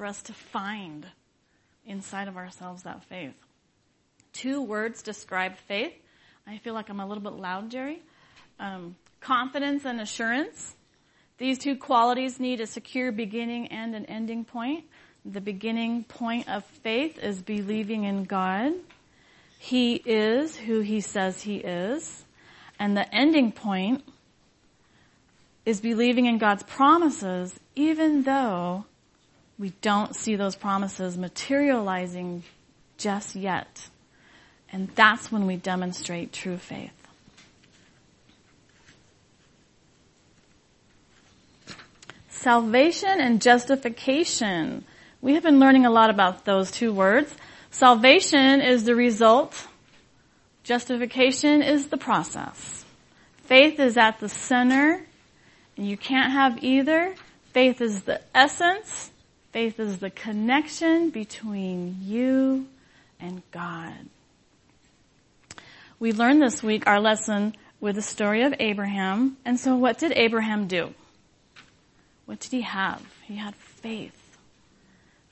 for us to find inside of ourselves that faith. Two words describe faith. I feel like I'm a little bit loud, Jerry. Um, confidence and assurance. These two qualities need a secure beginning and an ending point. The beginning point of faith is believing in God. He is who he says he is. And the ending point is believing in God's promises even though we don't see those promises materializing just yet. And that's when we demonstrate true faith. Salvation and justification. We have been learning a lot about those two words. Salvation is the result. Justification is the process. Faith is at the center, and you can't have either. Faith is the essence. Faith is the connection between you and God. We learned this week our lesson with the story of Abraham. And so what did Abraham do? What did he have? He had faith.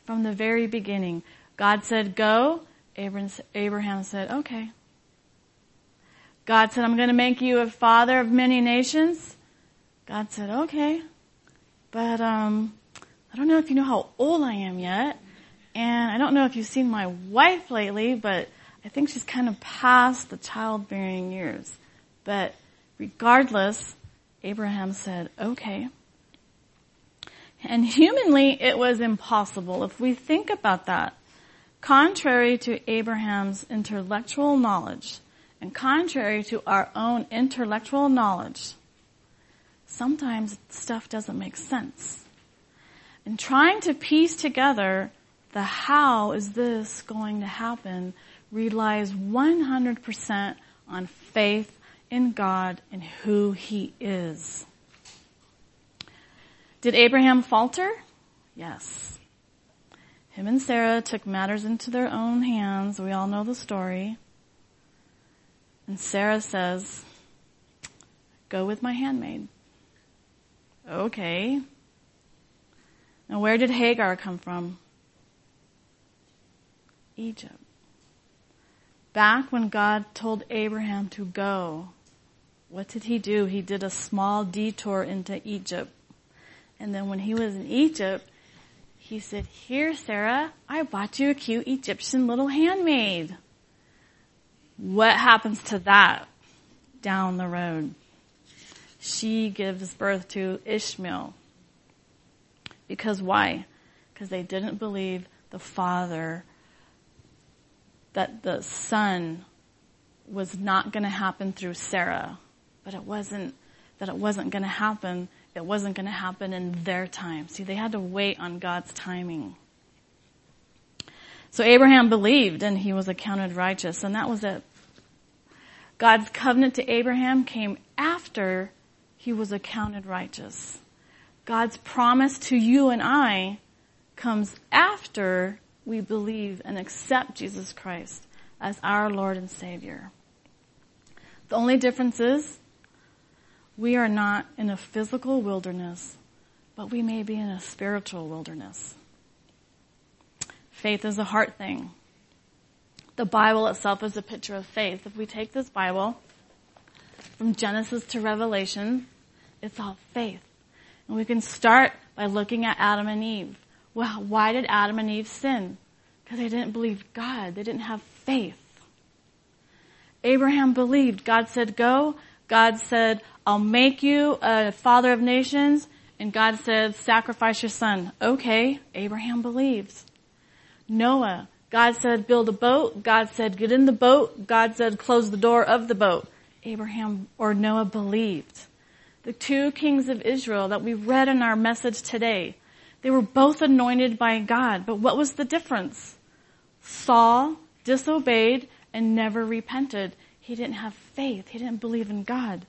From the very beginning, God said, go. Abraham said, okay. God said, I'm going to make you a father of many nations. God said, okay. But, um, I don't know if you know how old I am yet. And I don't know if you've seen my wife lately, but I think she's kind of past the childbearing years. But regardless, Abraham said, okay. And humanly, it was impossible. If we think about that, contrary to Abraham's intellectual knowledge and contrary to our own intellectual knowledge, sometimes stuff doesn't make sense. And trying to piece together the how is this going to happen relies 100% on faith in God and who He is. Did Abraham falter? Yes. Him and Sarah took matters into their own hands. We all know the story. And Sarah says, go with my handmaid. Okay. Now where did Hagar come from? Egypt. Back when God told Abraham to go, what did he do? He did a small detour into Egypt. And then when he was in Egypt, he said, here, Sarah, I bought you a cute Egyptian little handmaid. What happens to that down the road? She gives birth to Ishmael. Because why? Because they didn't believe the father, that the son was not going to happen through Sarah, but it wasn't, that it wasn't going to happen it wasn't going to happen in their time. See, they had to wait on God's timing. So Abraham believed and he was accounted righteous and that was it. God's covenant to Abraham came after he was accounted righteous. God's promise to you and I comes after we believe and accept Jesus Christ as our Lord and Savior. The only difference is we are not in a physical wilderness, but we may be in a spiritual wilderness. Faith is a heart thing. The Bible itself is a picture of faith. If we take this Bible from Genesis to Revelation, it's all faith. And we can start by looking at Adam and Eve. Well, why did Adam and Eve sin? Because they didn't believe God. They didn't have faith. Abraham believed. God said, go. God said, I'll make you a father of nations. And God said, sacrifice your son. Okay, Abraham believes. Noah, God said, build a boat. God said, get in the boat. God said, close the door of the boat. Abraham or Noah believed. The two kings of Israel that we read in our message today, they were both anointed by God, but what was the difference? Saul disobeyed and never repented. He didn't have faith. He didn't believe in God.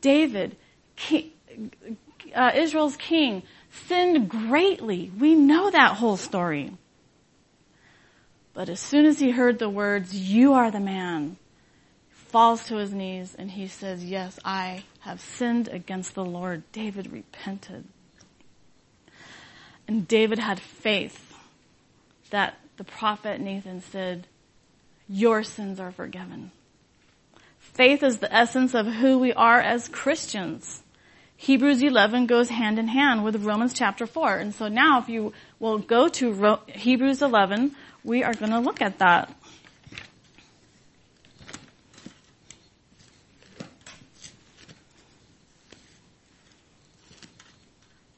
David, king, uh, Israel's king, sinned greatly. We know that whole story. But as soon as he heard the words, you are the man, falls to his knees and he says, yes, I have sinned against the Lord. David repented. And David had faith. that the prophet Nathan said, your sins are forgiven. Faith is the essence of who we are as Christians. Hebrews 11 goes hand in hand with Romans chapter 4. And so now if you will go to Hebrews 11, we are going to look at that.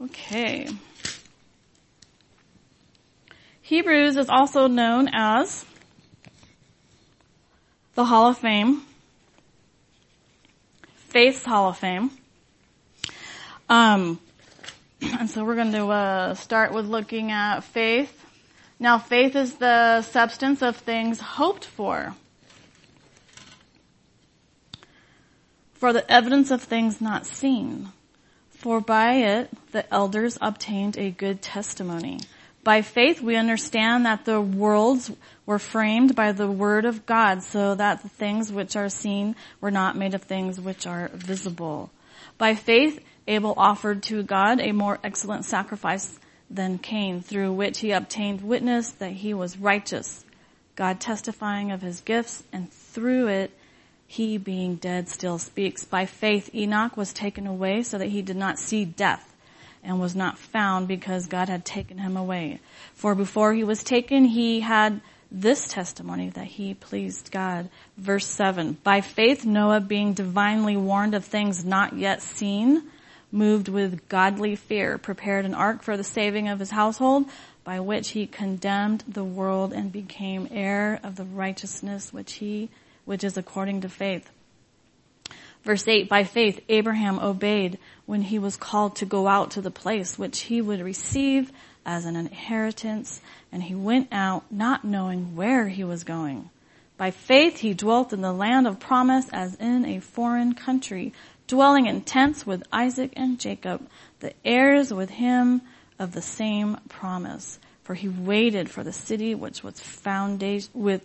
Okay. Hebrews is also known as the Hall of Fame, Faith's Hall of Fame. Um, and so we're going to uh, start with looking at faith. Now, faith is the substance of things hoped for. For the evidence of things not seen. For by it the elders obtained a good testimony. By faith we understand that the worlds were framed by the word of God so that the things which are seen were not made of things which are visible. By faith Abel offered to God a more excellent sacrifice than Cain through which he obtained witness that he was righteous, God testifying of his gifts and through it he being dead still speaks. By faith Enoch was taken away so that he did not see death and was not found because God had taken him away. For before he was taken, he had this testimony that he pleased God. Verse 7. By faith Noah being divinely warned of things not yet seen, moved with godly fear, prepared an ark for the saving of his household, by which he condemned the world and became heir of the righteousness which he, which is according to faith. Verse 8, by faith Abraham obeyed when he was called to go out to the place which he would receive as an inheritance, and he went out not knowing where he was going. By faith he dwelt in the land of promise as in a foreign country, dwelling in tents with Isaac and Jacob, the heirs with him of the same promise. For he waited for the city which was foundation, with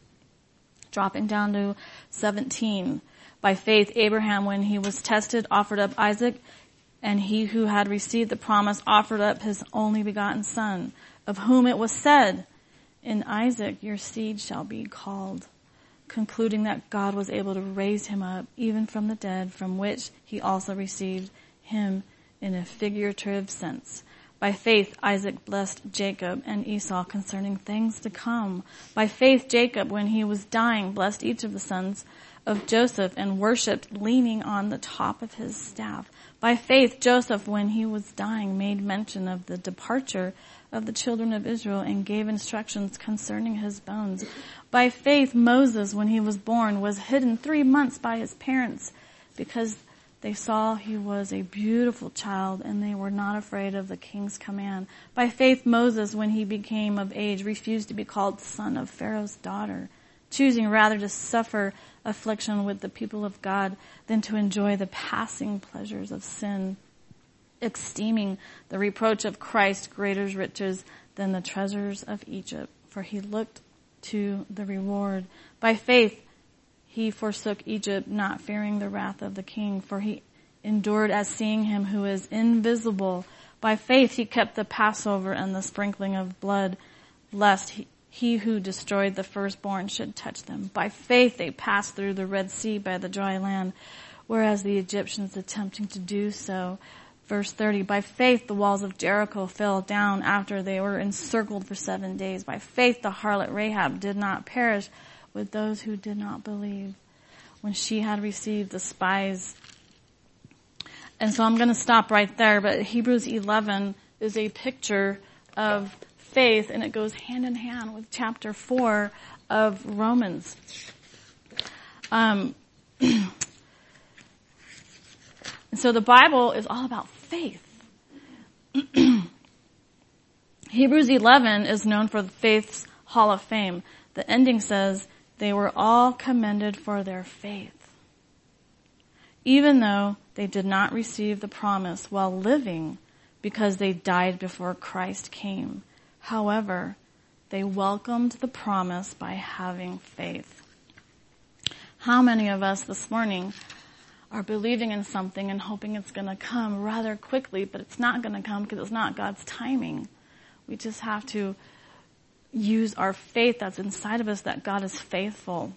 dropping down to 17. By faith, Abraham, when he was tested, offered up Isaac, and he who had received the promise offered up his only begotten son, of whom it was said, in Isaac your seed shall be called, concluding that God was able to raise him up even from the dead, from which he also received him in a figurative sense. By faith, Isaac blessed Jacob and Esau concerning things to come. By faith, Jacob, when he was dying, blessed each of the sons of Joseph and worshiped leaning on the top of his staff. By faith, Joseph, when he was dying, made mention of the departure of the children of Israel and gave instructions concerning his bones. By faith, Moses, when he was born, was hidden three months by his parents because they saw he was a beautiful child and they were not afraid of the king's command. By faith, Moses, when he became of age, refused to be called son of Pharaoh's daughter, choosing rather to suffer affliction with the people of God than to enjoy the passing pleasures of sin, esteeming the reproach of Christ greater riches than the treasures of Egypt, for he looked to the reward. By faith, he forsook Egypt, not fearing the wrath of the king, for he endured as seeing him who is invisible. By faith he kept the Passover and the sprinkling of blood, lest he, he who destroyed the firstborn should touch them. By faith they passed through the Red Sea by the dry land, whereas the Egyptians attempting to do so. Verse 30, by faith the walls of Jericho fell down after they were encircled for seven days. By faith the harlot Rahab did not perish with those who did not believe when she had received the spies. And so I'm going to stop right there, but Hebrews 11 is a picture of faith and it goes hand in hand with chapter 4 of Romans. Um, so the Bible is all about faith. Hebrews 11 is known for the faith's Hall of Fame. The ending says, they were all commended for their faith. Even though they did not receive the promise while living because they died before Christ came. However, they welcomed the promise by having faith. How many of us this morning are believing in something and hoping it's going to come rather quickly, but it's not going to come because it's not God's timing. We just have to use our faith that's inside of us that God is faithful.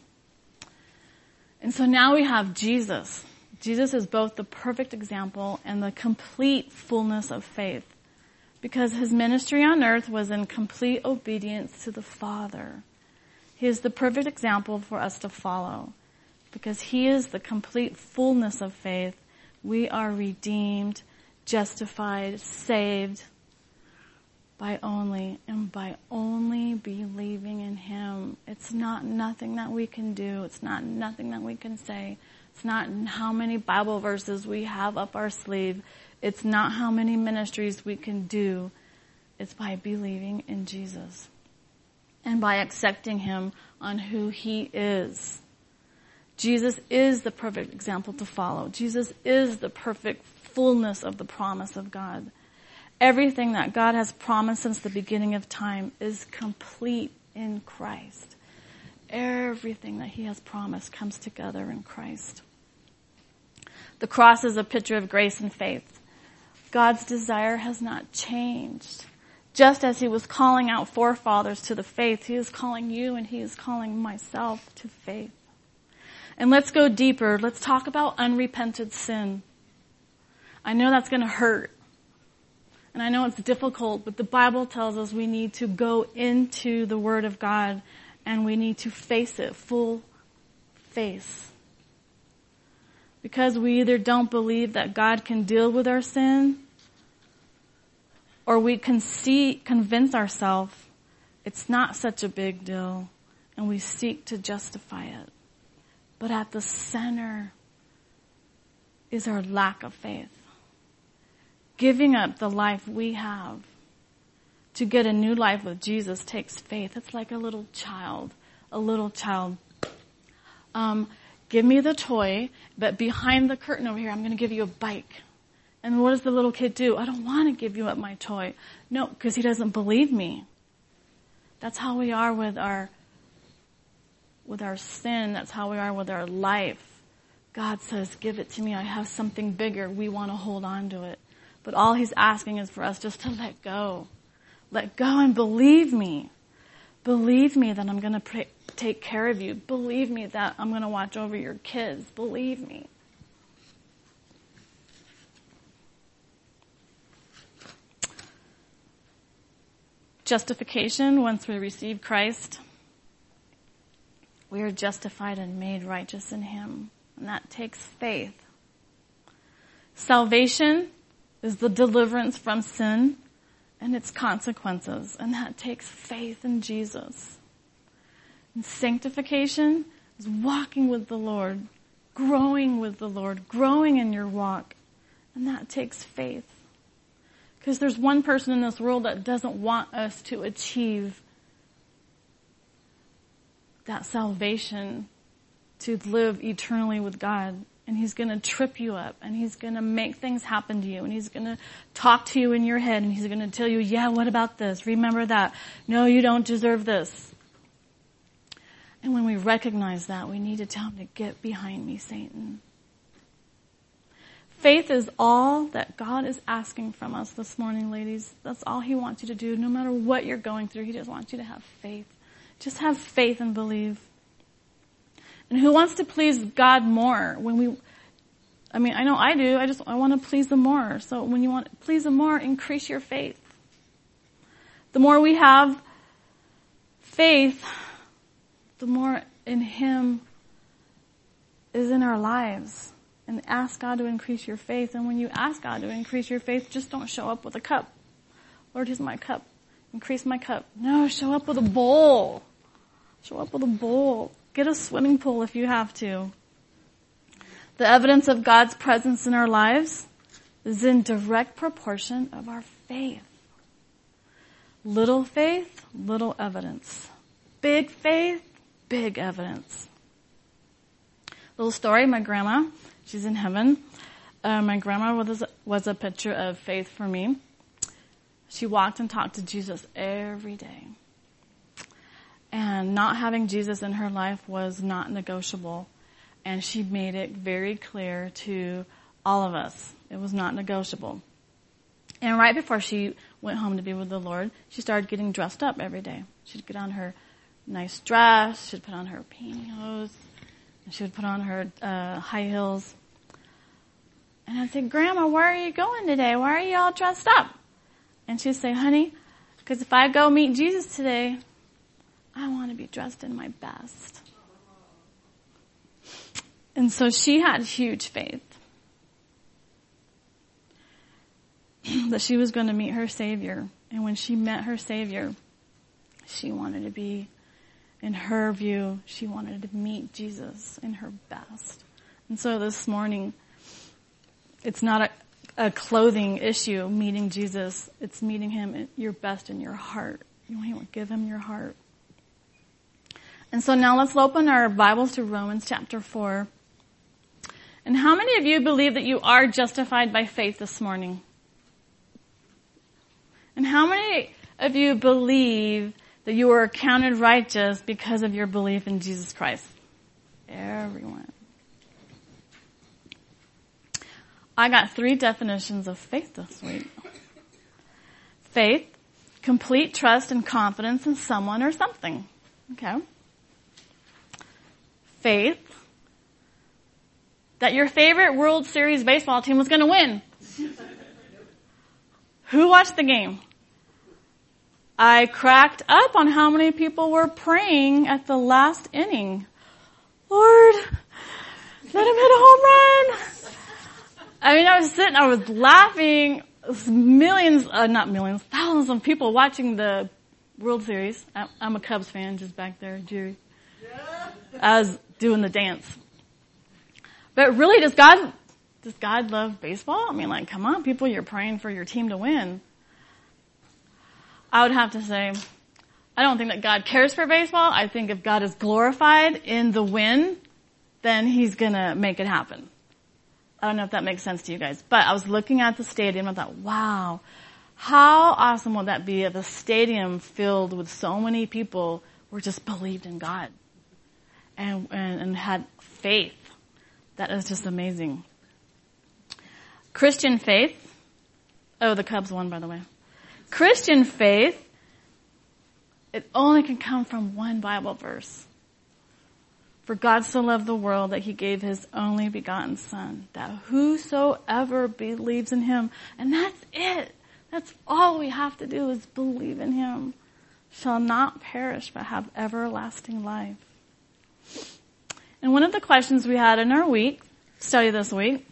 And so now we have Jesus. Jesus is both the perfect example and the complete fullness of faith because his ministry on earth was in complete obedience to the Father. He is the perfect example for us to follow because he is the complete fullness of faith. We are redeemed, justified, saved, by only and by only believing in him. It's not nothing that we can do. It's not nothing that we can say. It's not how many Bible verses we have up our sleeve. It's not how many ministries we can do. It's by believing in Jesus and by accepting him on who he is. Jesus is the perfect example to follow. Jesus is the perfect fullness of the promise of God. Everything that God has promised since the beginning of time is complete in Christ. Everything that He has promised comes together in Christ. The cross is a picture of grace and faith. God's desire has not changed. Just as He was calling out forefathers to the faith, He is calling you and He is calling myself to faith. And let's go deeper. Let's talk about unrepented sin. I know that's going to hurt. And I know it's difficult, but the Bible tells us we need to go into the Word of God and we need to face it full face. Because we either don't believe that God can deal with our sin or we can see, convince ourselves it's not such a big deal and we seek to justify it. But at the center is our lack of faith giving up the life we have to get a new life with Jesus takes faith. It's like a little child, a little child. Um, give me the toy, but behind the curtain over here, I'm going to give you a bike. And what does the little kid do? I don't want to give you up my toy. No, because he doesn't believe me. That's how we are with our, with our sin. That's how we are with our life. God says, give it to me. I have something bigger. We want to hold on to it. But all he's asking is for us just to let go. Let go and believe me. Believe me that I'm going to take care of you. Believe me that I'm going to watch over your kids. Believe me. Justification, once we receive Christ, we are justified and made righteous in Him. And that takes faith. Salvation, is the deliverance from sin and its consequences. And that takes faith in Jesus. And sanctification is walking with the Lord, growing with the Lord, growing in your walk. And that takes faith. Because there's one person in this world that doesn't want us to achieve that salvation to live eternally with God and he's going to trip you up and he's going to make things happen to you and he's going to talk to you in your head and he's going to tell you, yeah, what about this? Remember that. No, you don't deserve this. And when we recognize that, we need to tell him to get behind me, Satan. Faith is all that God is asking from us this morning, ladies. That's all he wants you to do. No matter what you're going through, he just wants you to have faith. Just have faith and believe. And who wants to please God more when we, I mean, I know I do. I just, I want to please Him more. So when you want to please Him more, increase your faith. The more we have faith, the more in Him is in our lives. And ask God to increase your faith. And when you ask God to increase your faith, just don't show up with a cup. Lord, here's my cup. Increase my cup. No, show up with a bowl. Show up with a bowl. Get a swimming pool if you have to. The evidence of God's presence in our lives is in direct proportion of our faith. Little faith, little evidence. big faith, big evidence. Little story, my grandma, she's in heaven. Uh, my grandma was, was a picture of faith for me. She walked and talked to Jesus every day. And not having Jesus in her life was not negotiable. And she made it very clear to all of us. It was not negotiable. And right before she went home to be with the Lord, she started getting dressed up every day. She'd get on her nice dress, she'd put on her pantyhose, and she would put on her uh, high heels. And I'd say, Grandma, where are you going today? Why are you all dressed up? And she'd say, honey, because if I go meet Jesus today, I want to be dressed in my best. And so she had huge faith. that she was going to meet her Savior. And when she met her Savior, she wanted to be, in her view, she wanted to meet Jesus in her best. And so this morning, it's not a, a clothing issue, meeting Jesus. It's meeting Him at your best in your heart. You want to give Him your heart. And so now let's open our Bibles to Romans chapter 4. And how many of you believe that you are justified by faith this morning? And how many of you believe that you are counted righteous because of your belief in Jesus Christ? Everyone. I got three definitions of faith this week. Faith, complete trust and confidence in someone or something. Okay. Faith, that your favorite World Series baseball team was going to win. Who watched the game? I cracked up on how many people were praying at the last inning. Lord, let him hit a home run. I mean, I was sitting, I was laughing. Millions, uh, not millions, thousands of people watching the World Series. I'm a Cubs fan, just back there, Jerry. I was doing the dance. But really, does God does God love baseball? I mean, like, come on, people, you're praying for your team to win. I would have to say, I don't think that God cares for baseball. I think if God is glorified in the win, then He's gonna make it happen. I don't know if that makes sense to you guys, but I was looking at the stadium and I thought, wow, how awesome would that be if a stadium filled with so many people were just believed in God and, and, and had faith. That is just amazing. Christian faith. Oh, the Cubs won, by the way. Christian faith, it only can come from one Bible verse. For God so loved the world that he gave his only begotten son, that whosoever believes in him, and that's it. That's all we have to do is believe in him, shall not perish but have everlasting life. And one of the questions we had in our week, study this week,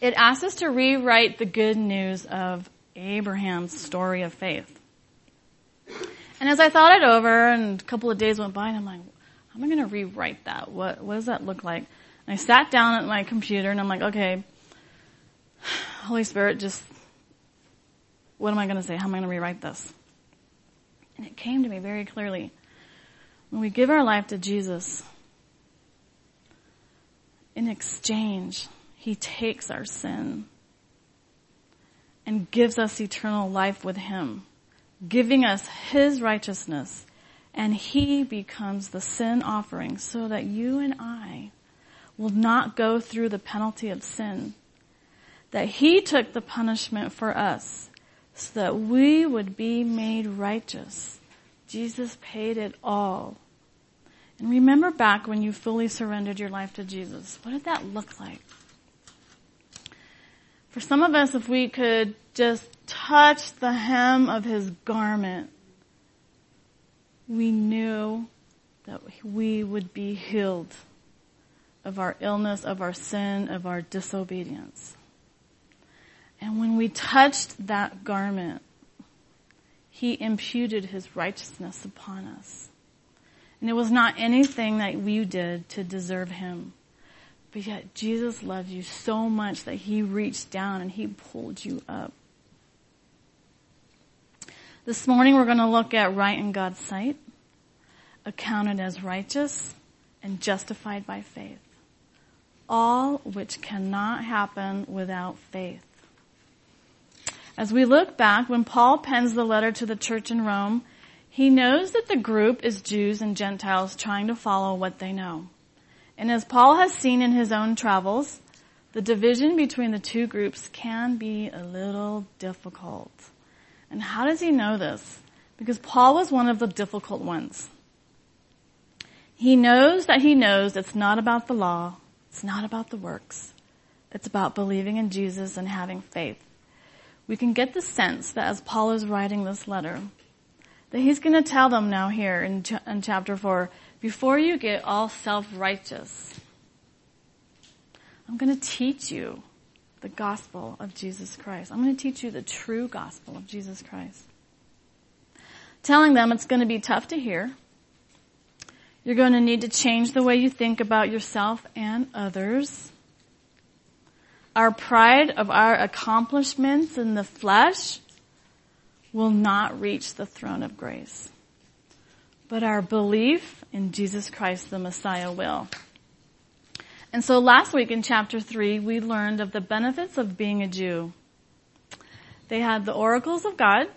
it asks us to rewrite the good news of Abraham's story of faith. And as I thought it over and a couple of days went by and I'm like, how am I going to rewrite that? What, what does that look like? And I sat down at my computer and I'm like, okay, Holy Spirit, just, what am I going to say? How am I going to rewrite this? And it came to me very clearly. When we give our life to Jesus, in exchange, he takes our sin and gives us eternal life with Him, giving us His righteousness, and He becomes the sin offering so that you and I will not go through the penalty of sin. That He took the punishment for us so that we would be made righteous. Jesus paid it all. And remember back when you fully surrendered your life to Jesus. What did that look like? For some of us, if we could just touch the hem of his garment, we knew that we would be healed of our illness, of our sin, of our disobedience. And when we touched that garment, he imputed his righteousness upon us. And it was not anything that we did to deserve him. But yet Jesus loved you so much that he reached down and he pulled you up. This morning we're going to look at right in God's sight, accounted as righteous and justified by faith. All which cannot happen without faith. As we look back, when Paul pens the letter to the church in Rome, he knows that the group is Jews and Gentiles trying to follow what they know. And as Paul has seen in his own travels, the division between the two groups can be a little difficult. And how does he know this? Because Paul was one of the difficult ones. He knows that he knows it's not about the law. It's not about the works. It's about believing in Jesus and having faith. We can get the sense that as Paul is writing this letter, that he's going to tell them now here in, ch- in chapter 4, before you get all self-righteous, I'm going to teach you the gospel of Jesus Christ. I'm going to teach you the true gospel of Jesus Christ. Telling them it's going to be tough to hear. You're going to need to change the way you think about yourself and others. Our pride of our accomplishments in the flesh will not reach the throne of grace. But our belief in Jesus Christ the Messiah will. And so last week in chapter 3, we learned of the benefits of being a Jew. They had the oracles of God.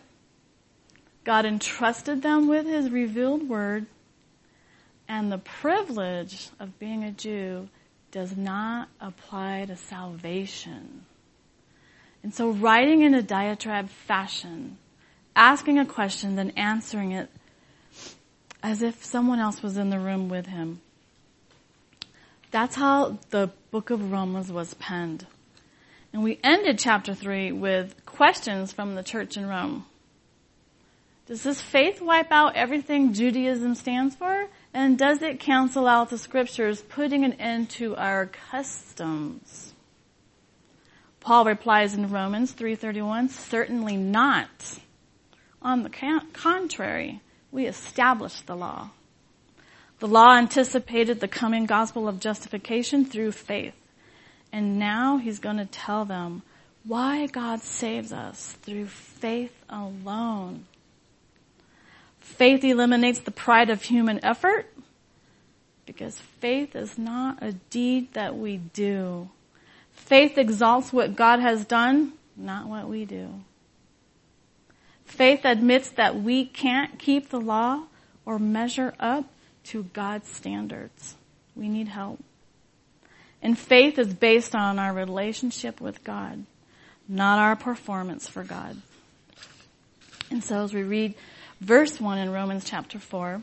God entrusted them with His revealed word. And the privilege of being a Jew does not apply to salvation. And so writing in a diatribe fashion, asking a question, then answering it as if someone else was in the room with him. That's how the book of Romans was penned. And we ended chapter 3 with questions from the church in Rome. Does this faith wipe out everything Judaism stands for? And does it cancel out the scriptures, putting an end to our customs? Paul replies in Romans 3.31, certainly not. On the contrary, we established the law. The law anticipated the coming gospel of justification through faith. And now he's going to tell them why God saves us through faith alone. Faith eliminates the pride of human effort because faith is not a deed that we do. Faith exalts what God has done, not what we do. Faith admits that we can't keep the law or measure up to God's standards. We need help. And faith is based on our relationship with God, not our performance for God. And so as we read verse 1 in Romans chapter 4,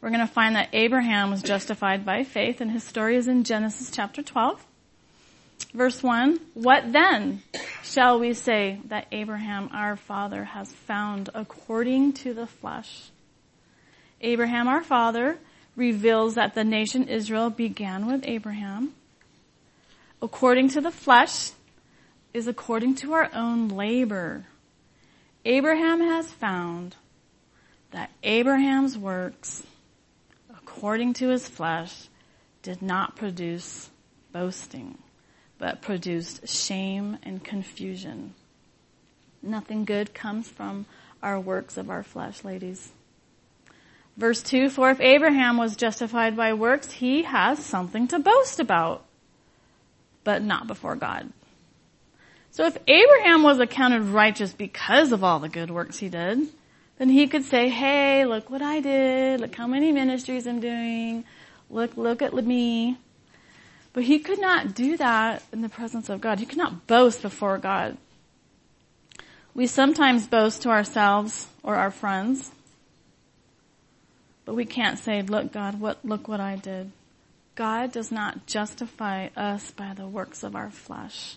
we're going to find that Abraham was justified by faith and his story is in Genesis chapter 12. Verse 1, what then shall we say that Abraham our father has found according to the flesh? Abraham our father reveals that the nation Israel began with Abraham. According to the flesh is according to our own labor. Abraham has found that Abraham's works, according to his flesh, did not produce boasting, but produced shame and confusion. Nothing good comes from our works of our flesh, ladies. Verse 2, for if Abraham was justified by works, he has something to boast about, but not before God. So if Abraham was accounted righteous because of all the good works he did, then he could say, hey, look what I did, look how many ministries I'm doing, look, look at me. But he could not do that in the presence of God. He could not boast before God. We sometimes boast to ourselves or our friends but we can't say, look God, what, look what I did. God does not justify us by the works of our flesh.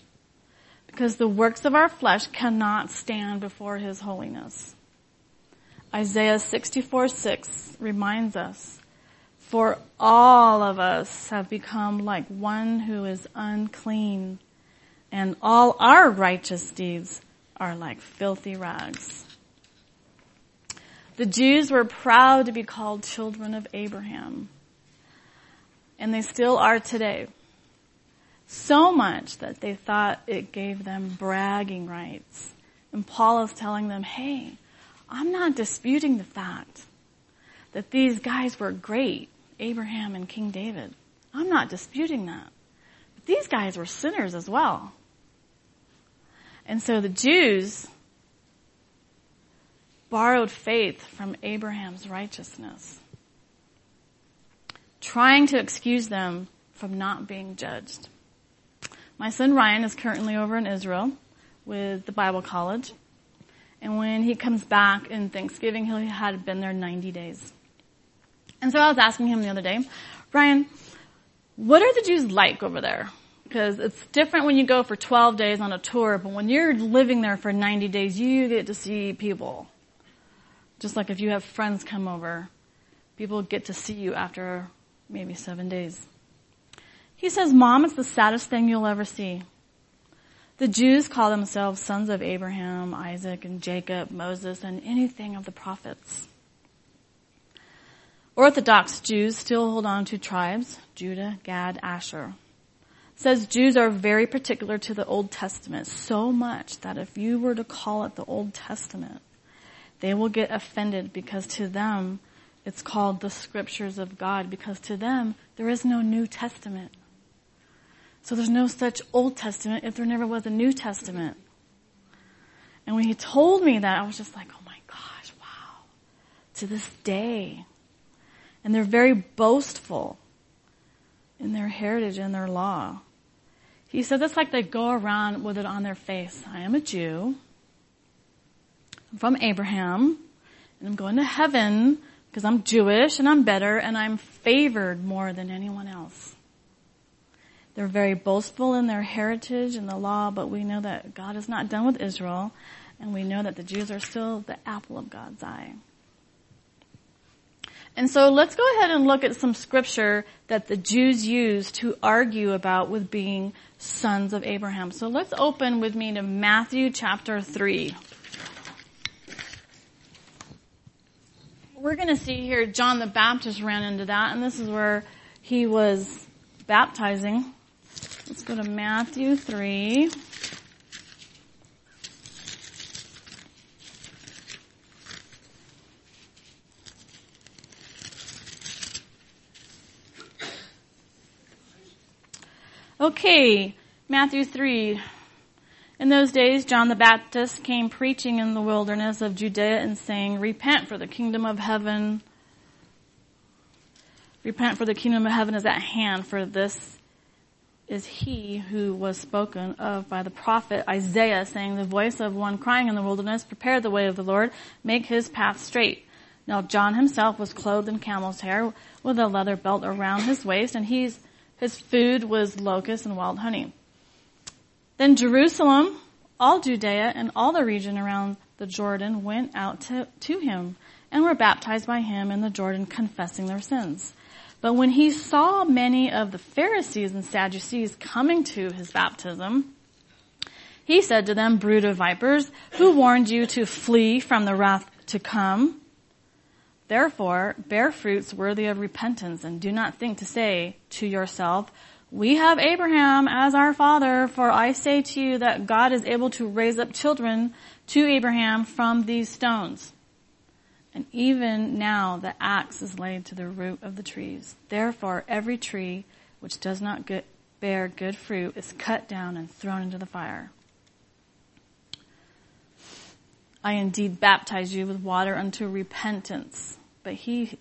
Because the works of our flesh cannot stand before His holiness. Isaiah 64 6 reminds us, for all of us have become like one who is unclean, and all our righteous deeds are like filthy rags. The Jews were proud to be called children of Abraham. And they still are today. So much that they thought it gave them bragging rights. And Paul is telling them, hey, I'm not disputing the fact that these guys were great, Abraham and King David. I'm not disputing that. But these guys were sinners as well. And so the Jews borrowed faith from Abraham's righteousness, trying to excuse them from not being judged. My son Ryan is currently over in Israel with the Bible College. And when he comes back in Thanksgiving, he had been there 90 days. And so I was asking him the other day, Ryan, what are the Jews like over there? Because it's different when you go for 12 days on a tour, but when you're living there for 90 days, you get to see people. Just like if you have friends come over, people get to see you after maybe seven days. He says, Mom, it's the saddest thing you'll ever see. The Jews call themselves sons of Abraham, Isaac, and Jacob, Moses, and anything of the prophets. Orthodox Jews still hold on to tribes, Judah, Gad, Asher. Says Jews are very particular to the Old Testament, so much that if you were to call it the Old Testament, they will get offended because to them it's called the scriptures of God because to them there is no New Testament. So there's no such Old Testament if there never was a New Testament. And when he told me that, I was just like, oh my gosh, wow. To this day. And they're very boastful in their heritage and their law. He said it's like they go around with it on their face. I am a Jew. I'm from Abraham. And I'm going to heaven because I'm Jewish and I'm better and I'm favored more than anyone else. They're very boastful in their heritage and the law, but we know that God is not done with Israel, and we know that the Jews are still the apple of God's eye. And so let's go ahead and look at some scripture that the Jews used to argue about with being sons of Abraham. So let's open with me to Matthew chapter 3. We're going to see here John the Baptist ran into that, and this is where he was baptizing. Let's go to Matthew 3. Okay, Matthew 3. In those days, John the Baptist came preaching in the wilderness of Judea and saying, Repent for the kingdom of heaven. Repent for the kingdom of heaven is at hand, for this is he who was spoken of by the prophet Isaiah saying, the voice of one crying in the wilderness, prepare the way of the Lord, make his path straight. Now John himself was clothed in camel's hair with a leather belt around his waist and he's, his food was locusts and wild honey. Then Jerusalem, all Judea and all the region around the Jordan went out to, to him and were baptized by him in the Jordan confessing their sins. But when he saw many of the Pharisees and Sadducees coming to his baptism, he said to them, brood of vipers, who warned you to flee from the wrath to come? Therefore, bear fruits worthy of repentance and do not think to say to yourself, we have Abraham as our father, for I say to you that God is able to raise up children to Abraham from these stones. And even now the axe is laid to the root of the trees. Therefore every tree which does not get, bear good fruit is cut down and thrown into the fire. I indeed baptize you with water unto repentance, but he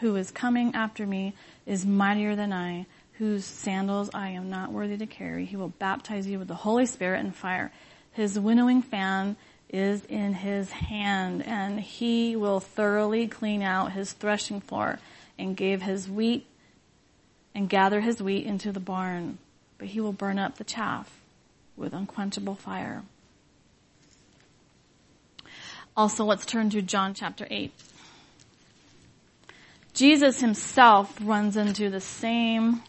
who is coming after me is mightier than I, whose sandals I am not worthy to carry. He will baptize you with the Holy Spirit and fire. His winnowing fan is in his hand and he will thoroughly clean out his threshing floor and give his wheat and gather his wheat into the barn, but he will burn up the chaff with unquenchable fire. Also, let's turn to John chapter 8. Jesus himself runs into the same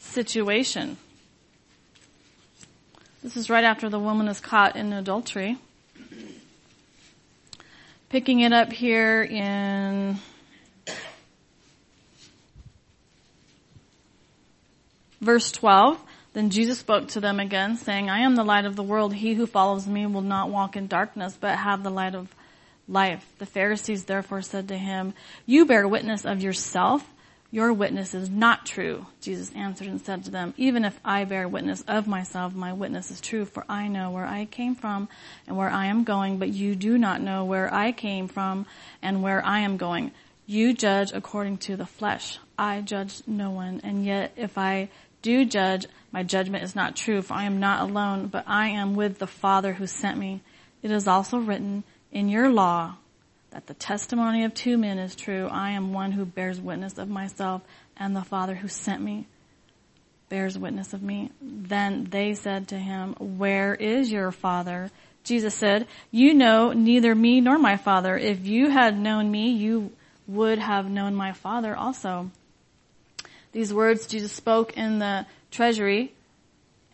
situation. This is right after the woman is caught in adultery. Picking it up here in verse 12. Then Jesus spoke to them again, saying, I am the light of the world. He who follows me will not walk in darkness, but have the light of life. The Pharisees therefore said to him, You bear witness of yourself. Your witness is not true. Jesus answered and said to them, Even if I bear witness of myself, my witness is true, for I know where I came from and where I am going, but you do not know where I came from and where I am going. You judge according to the flesh. I judge no one, and yet if I do judge, my judgment is not true, for I am not alone, but I am with the Father who sent me. It is also written in your law that the testimony of two men is true. I am one who bears witness of myself, and the Father who sent me bears witness of me. Then they said to him, Where is your Father? Jesus said, You know neither me nor my Father. If you had known me, you would have known my Father also. These words Jesus spoke in the treasury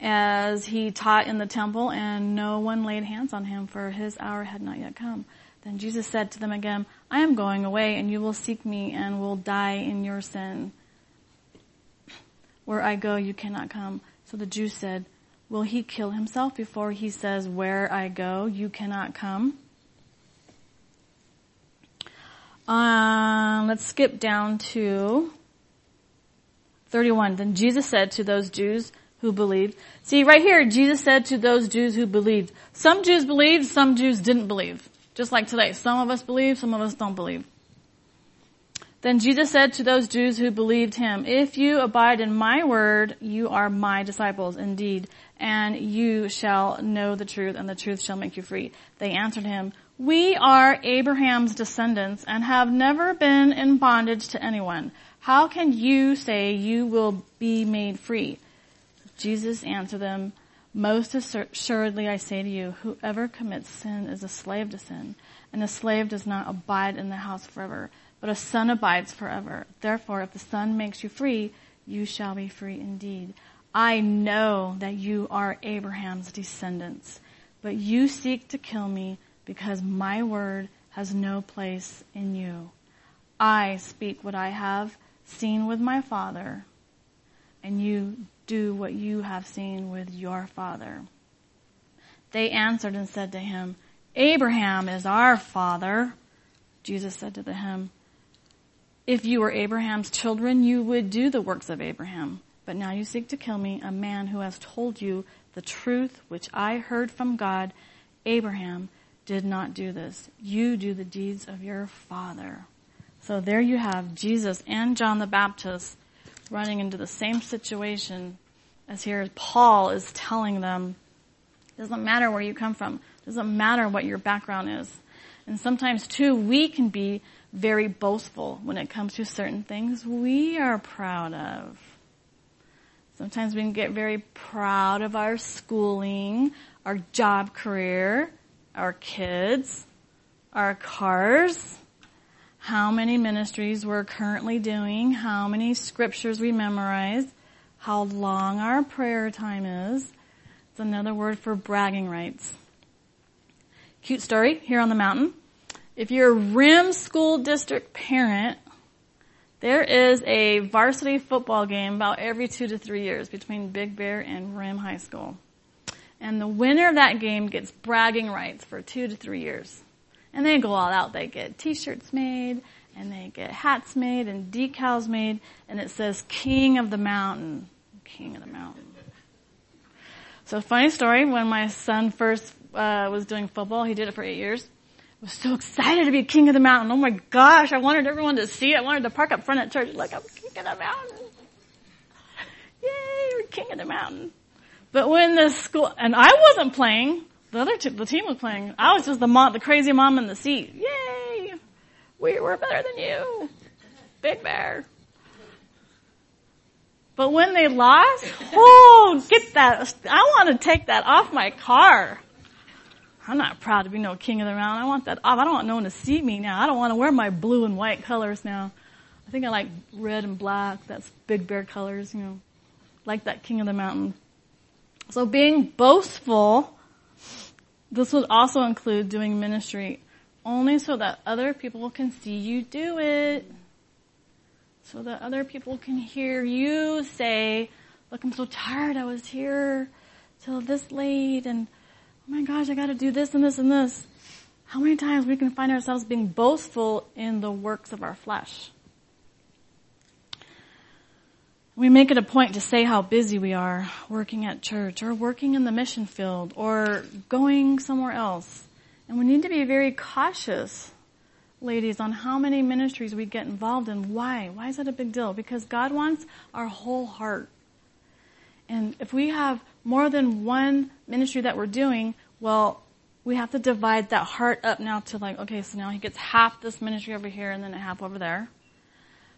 as he taught in the temple, and no one laid hands on him, for his hour had not yet come. Then Jesus said to them again, I am going away, and you will seek me and will die in your sin. Where I go, you cannot come. So the Jews said, Will he kill himself before he says, Where I go, you cannot come? Um, let's skip down to 31. Then Jesus said to those Jews who believed. See, right here, Jesus said to those Jews who believed. Some Jews believed, some Jews didn't believe. Just like today, some of us believe, some of us don't believe. Then Jesus said to those Jews who believed him, if you abide in my word, you are my disciples indeed, and you shall know the truth, and the truth shall make you free. They answered him, we are Abraham's descendants and have never been in bondage to anyone. How can you say you will be made free? Jesus answered them, most assuredly I say to you, whoever commits sin is a slave to sin, and a slave does not abide in the house forever, but a son abides forever. Therefore, if the son makes you free, you shall be free indeed. I know that you are Abraham's descendants, but you seek to kill me because my word has no place in you. I speak what I have seen with my father, and you do what you have seen with your father. They answered and said to him, Abraham is our father. Jesus said to them, if you were Abraham's children, you would do the works of Abraham. But now you seek to kill me, a man who has told you the truth which I heard from God. Abraham did not do this. You do the deeds of your father. So there you have Jesus and John the Baptist running into the same situation as here Paul is telling them, doesn't matter where you come from. Doesn't matter what your background is. And sometimes too, we can be very boastful when it comes to certain things we are proud of. Sometimes we can get very proud of our schooling, our job career, our kids, our cars, how many ministries we're currently doing, how many scriptures we memorize, how long our prayer time is. It's another word for bragging rights. Cute story here on the mountain. If you're a RIM school district parent, there is a varsity football game about every two to three years between Big Bear and RIM High School. And the winner of that game gets bragging rights for two to three years. And they go all out. They get t-shirts made, and they get hats made, and decals made, and it says King of the Mountain king of the mountain. So funny story, when my son first uh, was doing football, he did it for eight years. Was so excited to be king of the mountain. Oh my gosh, I wanted everyone to see it. I wanted to park up front at church. Look, I'm king of the mountain. Yay, we're king of the mountain. But when the school, and I wasn't playing, the other t- the team was playing. I was just the mom, the crazy mom in the seat. Yay! We were better than you. Big bear. But when they lost, oh, get that. I want to take that off my car. I'm not proud to be no king of the mountain. I want that off. I don't want no one to see me now. I don't want to wear my blue and white colors now. I think I like red and black. That's big bear colors, you know. Like that king of the mountain. So being boastful, this would also include doing ministry only so that other people can see you do it so that other people can hear you say Look, I'm so tired. I was here till this late and oh my gosh, I gotta do this and this and this. How many times we can find ourselves being boastful in the works of our flesh? We make it a point to say how busy we are working at church or working in the mission field or going somewhere else. And we need to be very cautious, ladies, on how many ministries we get involved in. Why? Why is that a big deal? Because God wants our whole heart. And if we have more than one ministry that we're doing, well, we have to divide that heart up now to like, okay, so now he gets half this ministry over here and then half over there.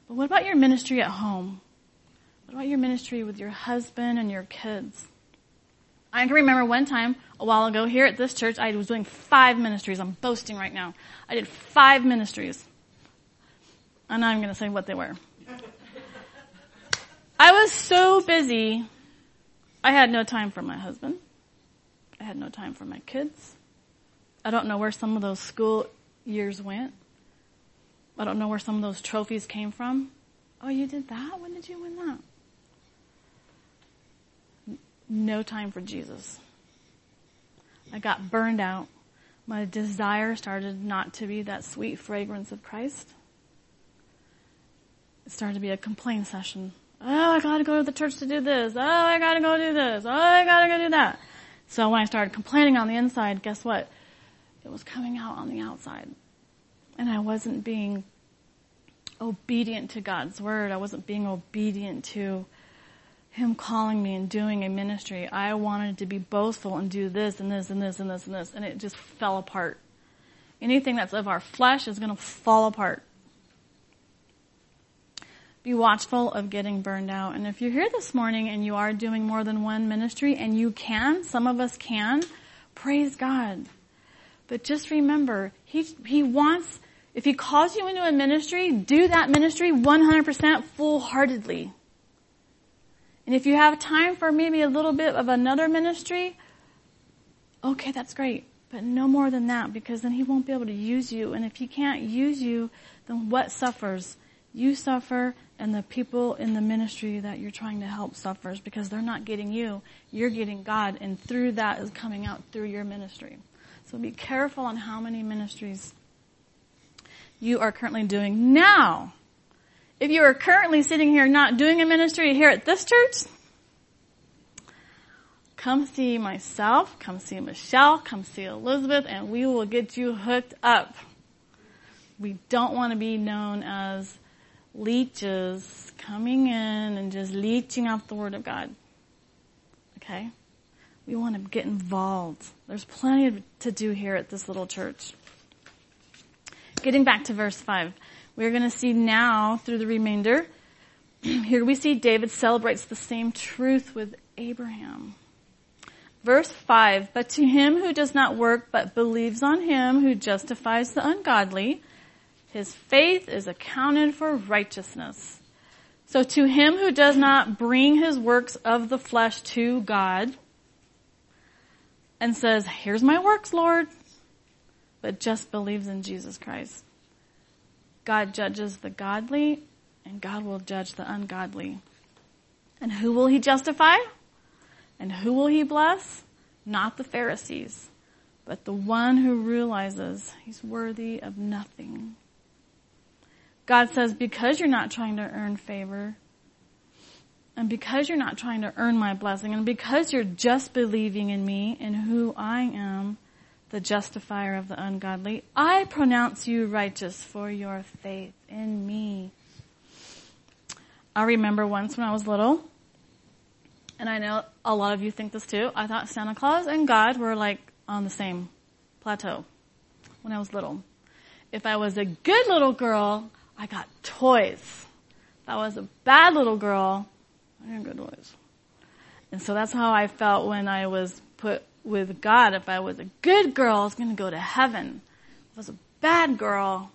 But what about your ministry at home? What about your ministry with your husband and your kids? I can remember one time a while ago here at this church, I was doing five ministries. I'm boasting right now. I did five ministries. And I'm going to say what they were. I was so busy, I had no time for my husband. I had no time for my kids. I don't know where some of those school years went. I don't know where some of those trophies came from. Oh, you did that? When did you win that? No time for Jesus. I got burned out. My desire started not to be that sweet fragrance of Christ. It started to be a complaint session. Oh, I gotta go to the church to do this. Oh, I gotta go do this. Oh, I gotta go do that. So when I started complaining on the inside, guess what? It was coming out on the outside. And I wasn't being obedient to God's word. I wasn't being obedient to him calling me and doing a ministry, I wanted to be boastful and do this and this and this and this and this, and it just fell apart. Anything that's of our flesh is going to fall apart. Be watchful of getting burned out. And if you're here this morning and you are doing more than one ministry, and you can, some of us can, praise God. But just remember, He, He wants, if He calls you into a ministry, do that ministry 100% full-heartedly. And if you have time for maybe a little bit of another ministry, okay, that's great. But no more than that because then he won't be able to use you. And if he can't use you, then what suffers? You suffer and the people in the ministry that you're trying to help suffers because they're not getting you. You're getting God and through that is coming out through your ministry. So be careful on how many ministries you are currently doing now. If you are currently sitting here not doing a ministry here at this church, come see myself, come see Michelle, come see Elizabeth, and we will get you hooked up. We don't want to be known as leeches coming in and just leeching off the Word of God. Okay? We want to get involved. There's plenty to do here at this little church. Getting back to verse 5. We're going to see now through the remainder. Here we see David celebrates the same truth with Abraham. Verse 5, but to him who does not work but believes on him who justifies the ungodly, his faith is accounted for righteousness. So to him who does not bring his works of the flesh to God and says, here's my works, Lord, but just believes in Jesus Christ. God judges the godly and God will judge the ungodly. And who will he justify? And who will he bless? Not the Pharisees, but the one who realizes he's worthy of nothing. God says, because you're not trying to earn favor, and because you're not trying to earn my blessing, and because you're just believing in me and who I am, the justifier of the ungodly. I pronounce you righteous for your faith in me. I remember once when I was little, and I know a lot of you think this too, I thought Santa Claus and God were like on the same plateau when I was little. If I was a good little girl, I got toys. If I was a bad little girl, I didn't get toys. And so that's how I felt when I was put with God. If I was a good girl, I was going to go to heaven. If I was a bad girl,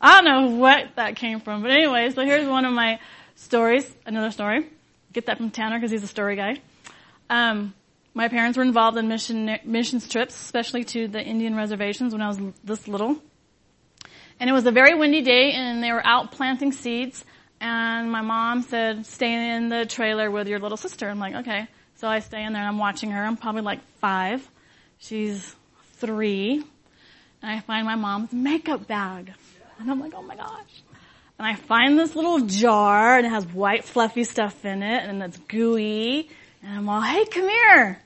I don't know what that came from. But anyway, so here's one of my stories, another story. Get that from Tanner because he's a story guy. Um, my parents were involved in mission missions trips, especially to the Indian reservations when I was this little. And it was a very windy day, and they were out planting seeds and my mom said, stay in the trailer with your little sister. I'm like, okay. So I stay in there and I'm watching her. I'm probably like five. She's three. And I find my mom's makeup bag. And I'm like, oh my gosh. And I find this little jar and it has white fluffy stuff in it and it's gooey. And I'm all, hey, come here.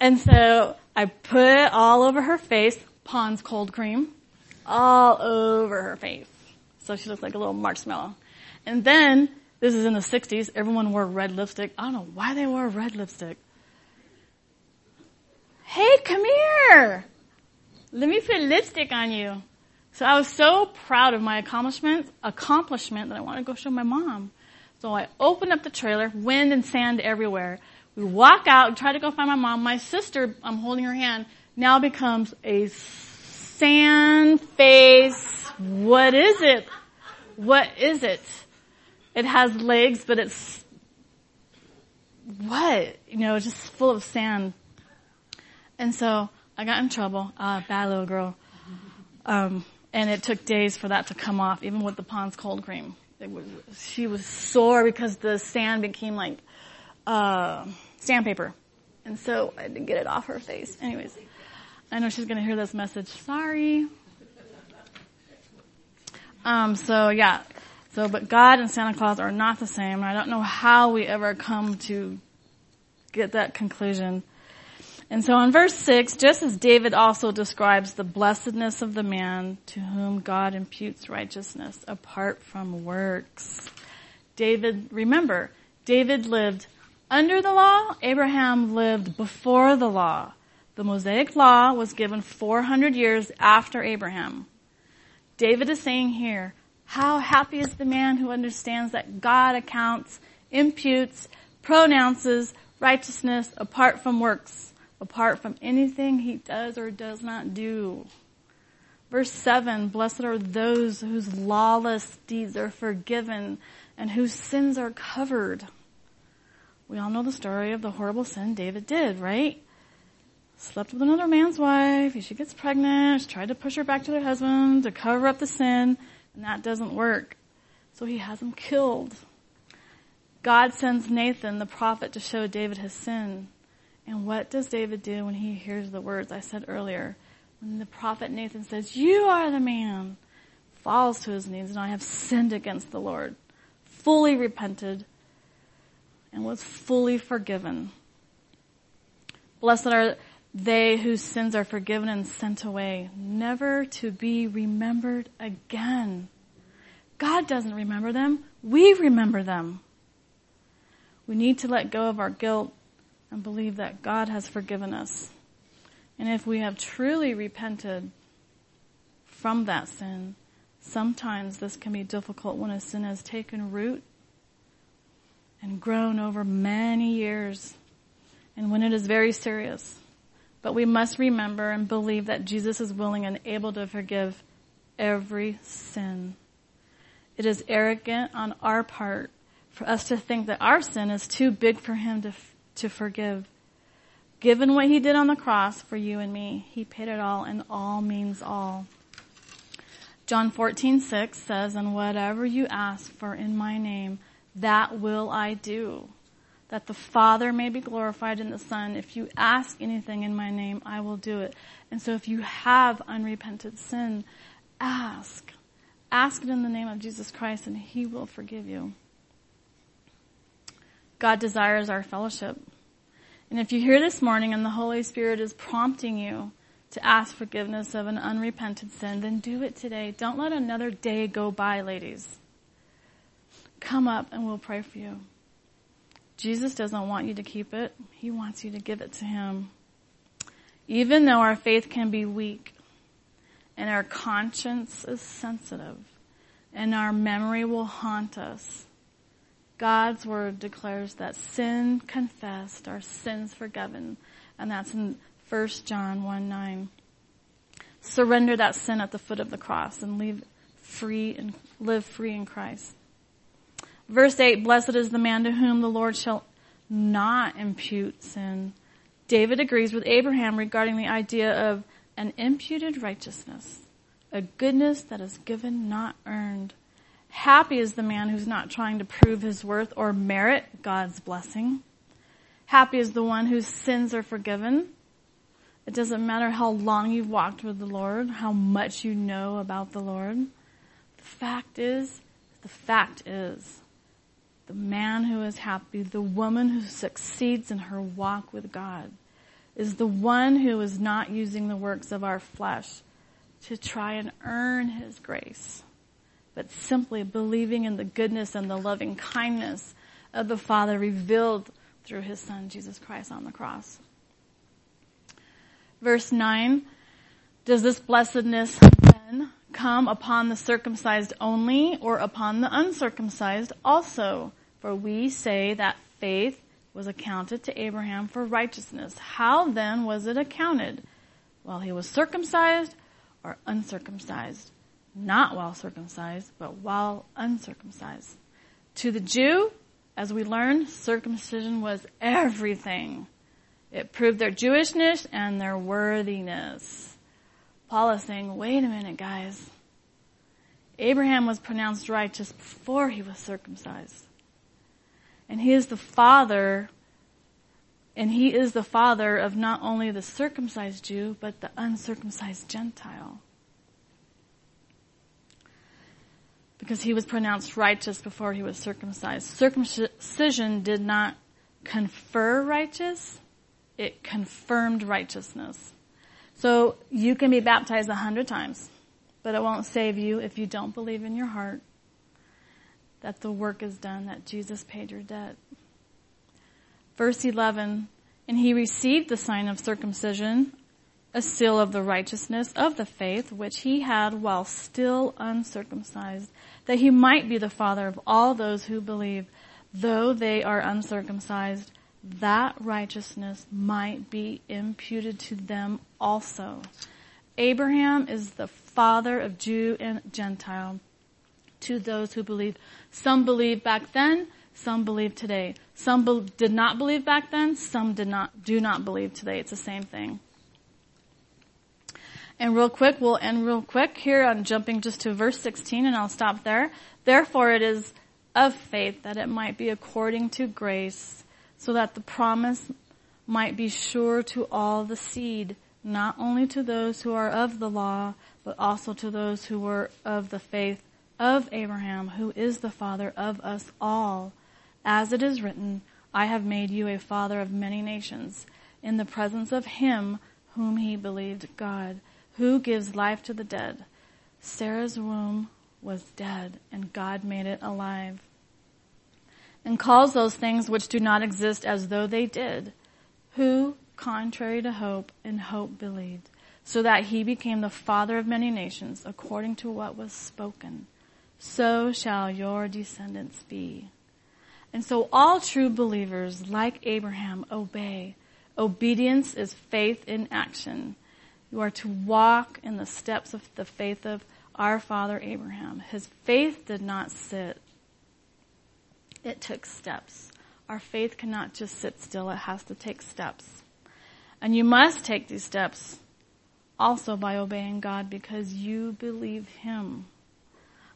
And so I put it all over her face, Pond's cold cream, all over her face. So she looks like a little marshmallow. And then, this is in the 60s, everyone wore red lipstick. I don't know why they wore red lipstick. Hey, come here! Let me put lipstick on you. So I was so proud of my accomplishment, accomplishment that I wanted to go show my mom. So I opened up the trailer, wind and sand everywhere. We walk out and try to go find my mom. My sister, I'm holding her hand, now becomes a sand face. What is it? What is it? It has legs, but it's what? You know, just full of sand. And so I got in trouble. Uh, bad little girl. Um, and it took days for that to come off, even with the Pond's cold cream. Was, she was sore because the sand became like uh, sandpaper. And so I had to get it off her face. Anyways, I know she's going to hear this message. Sorry. Um, so yeah. So, but God and Santa Claus are not the same. I don't know how we ever come to get that conclusion. And so in verse 6, just as David also describes the blessedness of the man to whom God imputes righteousness apart from works. David, remember, David lived under the law, Abraham lived before the law. The Mosaic law was given 400 years after Abraham. David is saying here, how happy is the man who understands that God accounts, imputes, pronounces righteousness apart from works, apart from anything he does or does not do. Verse 7, blessed are those whose lawless deeds are forgiven and whose sins are covered. We all know the story of the horrible sin David did, right? Slept with another man's wife, she gets pregnant, she tried to push her back to their husband to cover up the sin, and that doesn't work. So he has him killed. God sends Nathan, the prophet, to show David his sin. And what does David do when he hears the words I said earlier? When the prophet Nathan says, you are the man, falls to his knees and I have sinned against the Lord, fully repented, and was fully forgiven. Blessed are they whose sins are forgiven and sent away, never to be remembered again. God doesn't remember them. We remember them. We need to let go of our guilt and believe that God has forgiven us. And if we have truly repented from that sin, sometimes this can be difficult when a sin has taken root and grown over many years and when it is very serious. But we must remember and believe that Jesus is willing and able to forgive every sin. It is arrogant on our part for us to think that our sin is too big for him to, to forgive. Given what he did on the cross for you and me, he paid it all and all means all. John 14, 6 says, and whatever you ask for in my name, that will I do, that the Father may be glorified in the Son. If you ask anything in my name, I will do it. And so if you have unrepented sin, ask. Ask it in the name of Jesus Christ and He will forgive you. God desires our fellowship. And if you're here this morning and the Holy Spirit is prompting you to ask forgiveness of an unrepented sin, then do it today. Don't let another day go by, ladies. Come up and we'll pray for you. Jesus doesn't want you to keep it. He wants you to give it to Him. Even though our faith can be weak and our conscience is sensitive and our memory will haunt us, God's word declares that sin confessed, our sins forgiven. And that's in 1 John 1 9. Surrender that sin at the foot of the cross and leave free and live free in Christ. Verse 8, blessed is the man to whom the Lord shall not impute sin. David agrees with Abraham regarding the idea of an imputed righteousness, a goodness that is given, not earned. Happy is the man who's not trying to prove his worth or merit God's blessing. Happy is the one whose sins are forgiven. It doesn't matter how long you've walked with the Lord, how much you know about the Lord. The fact is, the fact is, the man who is happy, the woman who succeeds in her walk with God, is the one who is not using the works of our flesh to try and earn his grace, but simply believing in the goodness and the loving kindness of the Father revealed through his son, Jesus Christ on the cross. Verse 9, does this blessedness come upon the circumcised only or upon the uncircumcised also? For we say that faith was accounted to Abraham for righteousness. How then was it accounted? While he was circumcised or uncircumcised? Not while circumcised, but while uncircumcised. To the Jew, as we learned, circumcision was everything. It proved their Jewishness and their worthiness. Paul is saying, wait a minute guys. Abraham was pronounced righteous before he was circumcised. And he is the father, and he is the father of not only the circumcised Jew, but the uncircumcised Gentile. Because he was pronounced righteous before he was circumcised. Circumcision did not confer righteous, it confirmed righteousness. So you can be baptized a hundred times, but it won't save you if you don't believe in your heart that the work is done, that Jesus paid your debt. Verse 11, and he received the sign of circumcision, a seal of the righteousness of the faith which he had while still uncircumcised, that he might be the father of all those who believe, though they are uncircumcised, that righteousness might be imputed to them also. Abraham is the father of Jew and Gentile to those who believe. Some believe back then, some believe today. Some be- did not believe back then, some did not, do not believe today. It's the same thing. And real quick, we'll end real quick here on jumping just to verse 16 and I'll stop there. Therefore it is of faith that it might be according to grace so that the promise might be sure to all the seed, not only to those who are of the law, but also to those who were of the faith of Abraham, who is the father of us all. As it is written, I have made you a father of many nations, in the presence of him whom he believed God, who gives life to the dead. Sarah's womb was dead, and God made it alive. And calls those things which do not exist as though they did, who, contrary to hope, in hope believed, so that he became the father of many nations, according to what was spoken so shall your descendants be. And so all true believers, like Abraham, obey. Obedience is faith in action. You are to walk in the steps of the faith of our father Abraham. His faith did not sit. It took steps. Our faith cannot just sit still. It has to take steps. And you must take these steps also by obeying God because you believe Him.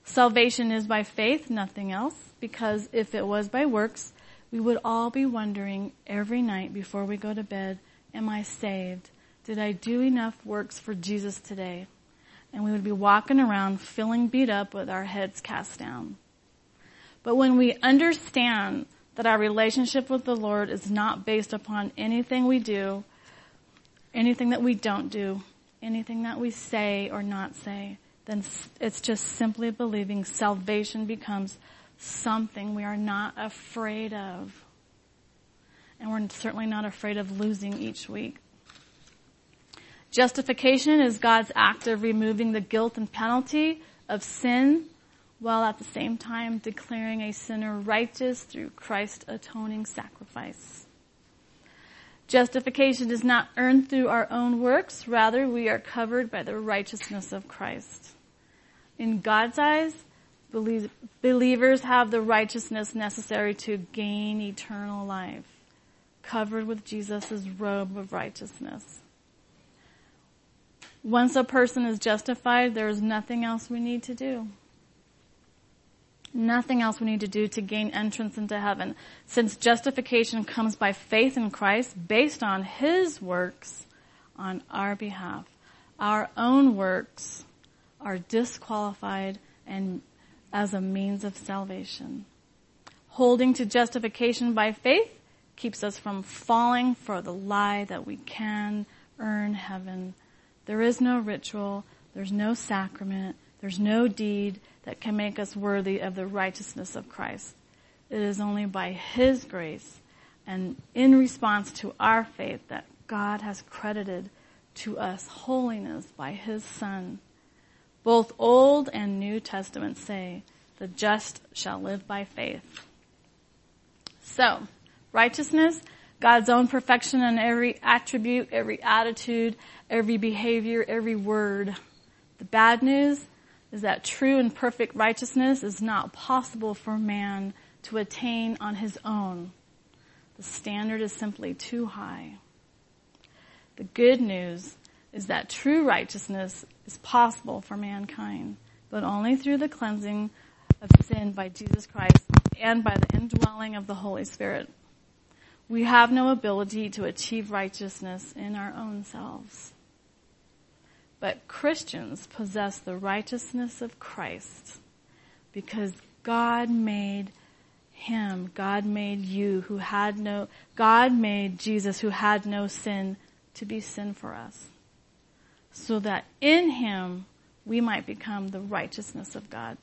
Salvation is by faith, nothing else, because if it was by works, we would all be wondering every night before we go to bed, am I saved? Did I do enough works for Jesus today? And we would be walking around feeling beat up with our heads cast down. But when we understand that our relationship with the Lord is not based upon anything we do, anything that we don't do, anything that we say or not say, then it's just simply believing salvation becomes something we are not afraid of. And we're certainly not afraid of losing each week. Justification is God's act of removing the guilt and penalty of sin while at the same time declaring a sinner righteous through Christ's atoning sacrifice. Justification is not earned through our own works, rather we are covered by the righteousness of Christ. In God's eyes, believers have the righteousness necessary to gain eternal life, covered with Jesus' robe of righteousness. Once a person is justified, there is nothing else we need to do. Nothing else we need to do to gain entrance into heaven. Since justification comes by faith in Christ based on His works on our behalf. Our own works are disqualified and as a means of salvation. Holding to justification by faith keeps us from falling for the lie that we can earn heaven. There is no ritual, there's no sacrament, there's no deed that can make us worthy of the righteousness of Christ. It is only by His grace and in response to our faith that God has credited to us holiness by His Son. Both Old and New Testament say, the just shall live by faith. So, righteousness, God's own perfection in every attribute, every attitude, every behavior, every word. The bad news is that true and perfect righteousness is not possible for man to attain on his own. The standard is simply too high. The good news is that true righteousness is possible for mankind, but only through the cleansing of sin by Jesus Christ and by the indwelling of the Holy Spirit. We have no ability to achieve righteousness in our own selves. But Christians possess the righteousness of Christ because God made him, God made you who had no, God made Jesus who had no sin to be sin for us. So that in him we might become the righteousness of God.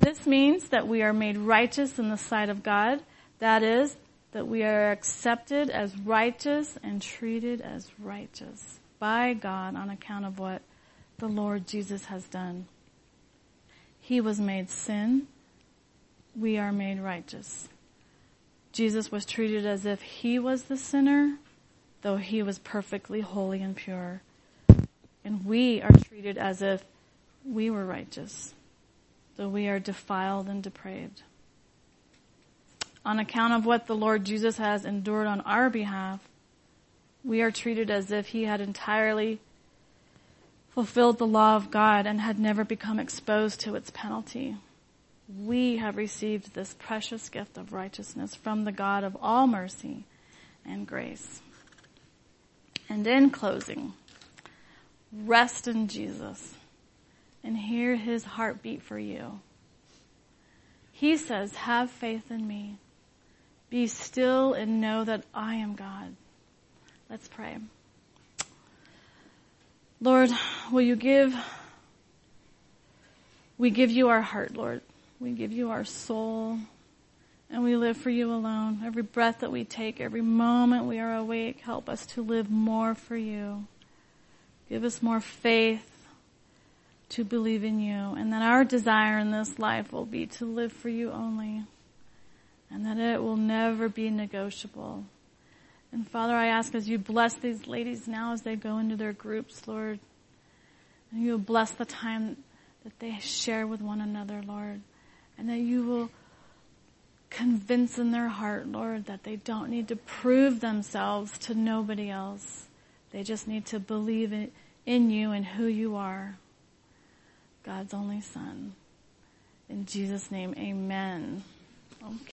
This means that we are made righteous in the sight of God. That is, that we are accepted as righteous and treated as righteous by God on account of what the Lord Jesus has done. He was made sin. We are made righteous. Jesus was treated as if he was the sinner, though he was perfectly holy and pure. And we are treated as if we were righteous though we are defiled and depraved. On account of what the Lord Jesus has endured on our behalf, we are treated as if he had entirely fulfilled the law of God and had never become exposed to its penalty. We have received this precious gift of righteousness from the God of all mercy and grace. And in closing, rest in Jesus and hear his heartbeat for you. He says, have faith in me. Be still and know that I am God. Let's pray. Lord, will you give, we give you our heart, Lord. We give you our soul and we live for you alone. Every breath that we take, every moment we are awake, help us to live more for you. Give us more faith to believe in you and that our desire in this life will be to live for you only and that it will never be negotiable. And Father, I ask as you bless these ladies now as they go into their groups, Lord, and you will bless the time that they share with one another, Lord, and that you will convince in their heart, Lord, that they don't need to prove themselves to nobody else. They just need to believe in, in you and who you are. God's only Son. In Jesus' name, amen. Okay.